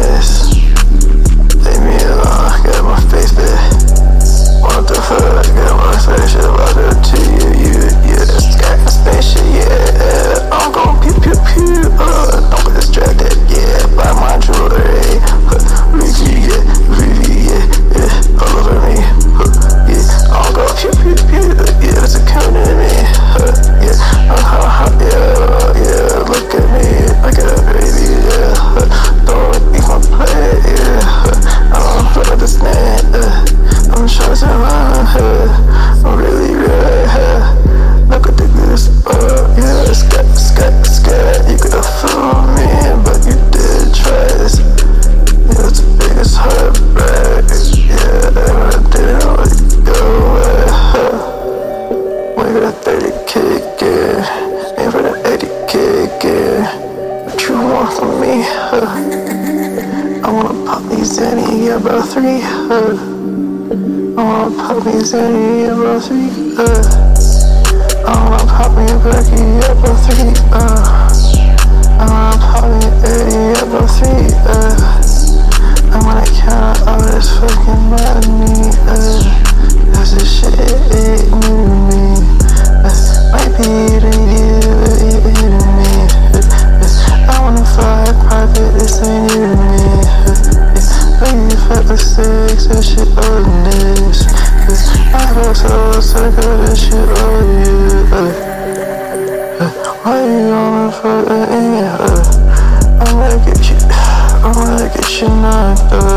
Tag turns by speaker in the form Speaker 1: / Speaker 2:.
Speaker 1: es For a 30k, yeah. Even a 80k, yeah. What you want from me, huh? I wanna pop me Zanny, yeah, bro, three, huh? I wanna pop me Zanny, yeah, bro, three, huh? the and that shit honest. Cause I broke so sick of this shit on you. Uh, why you on the fuck that in? Uh, I'ma get you, I'ma get you knocked up.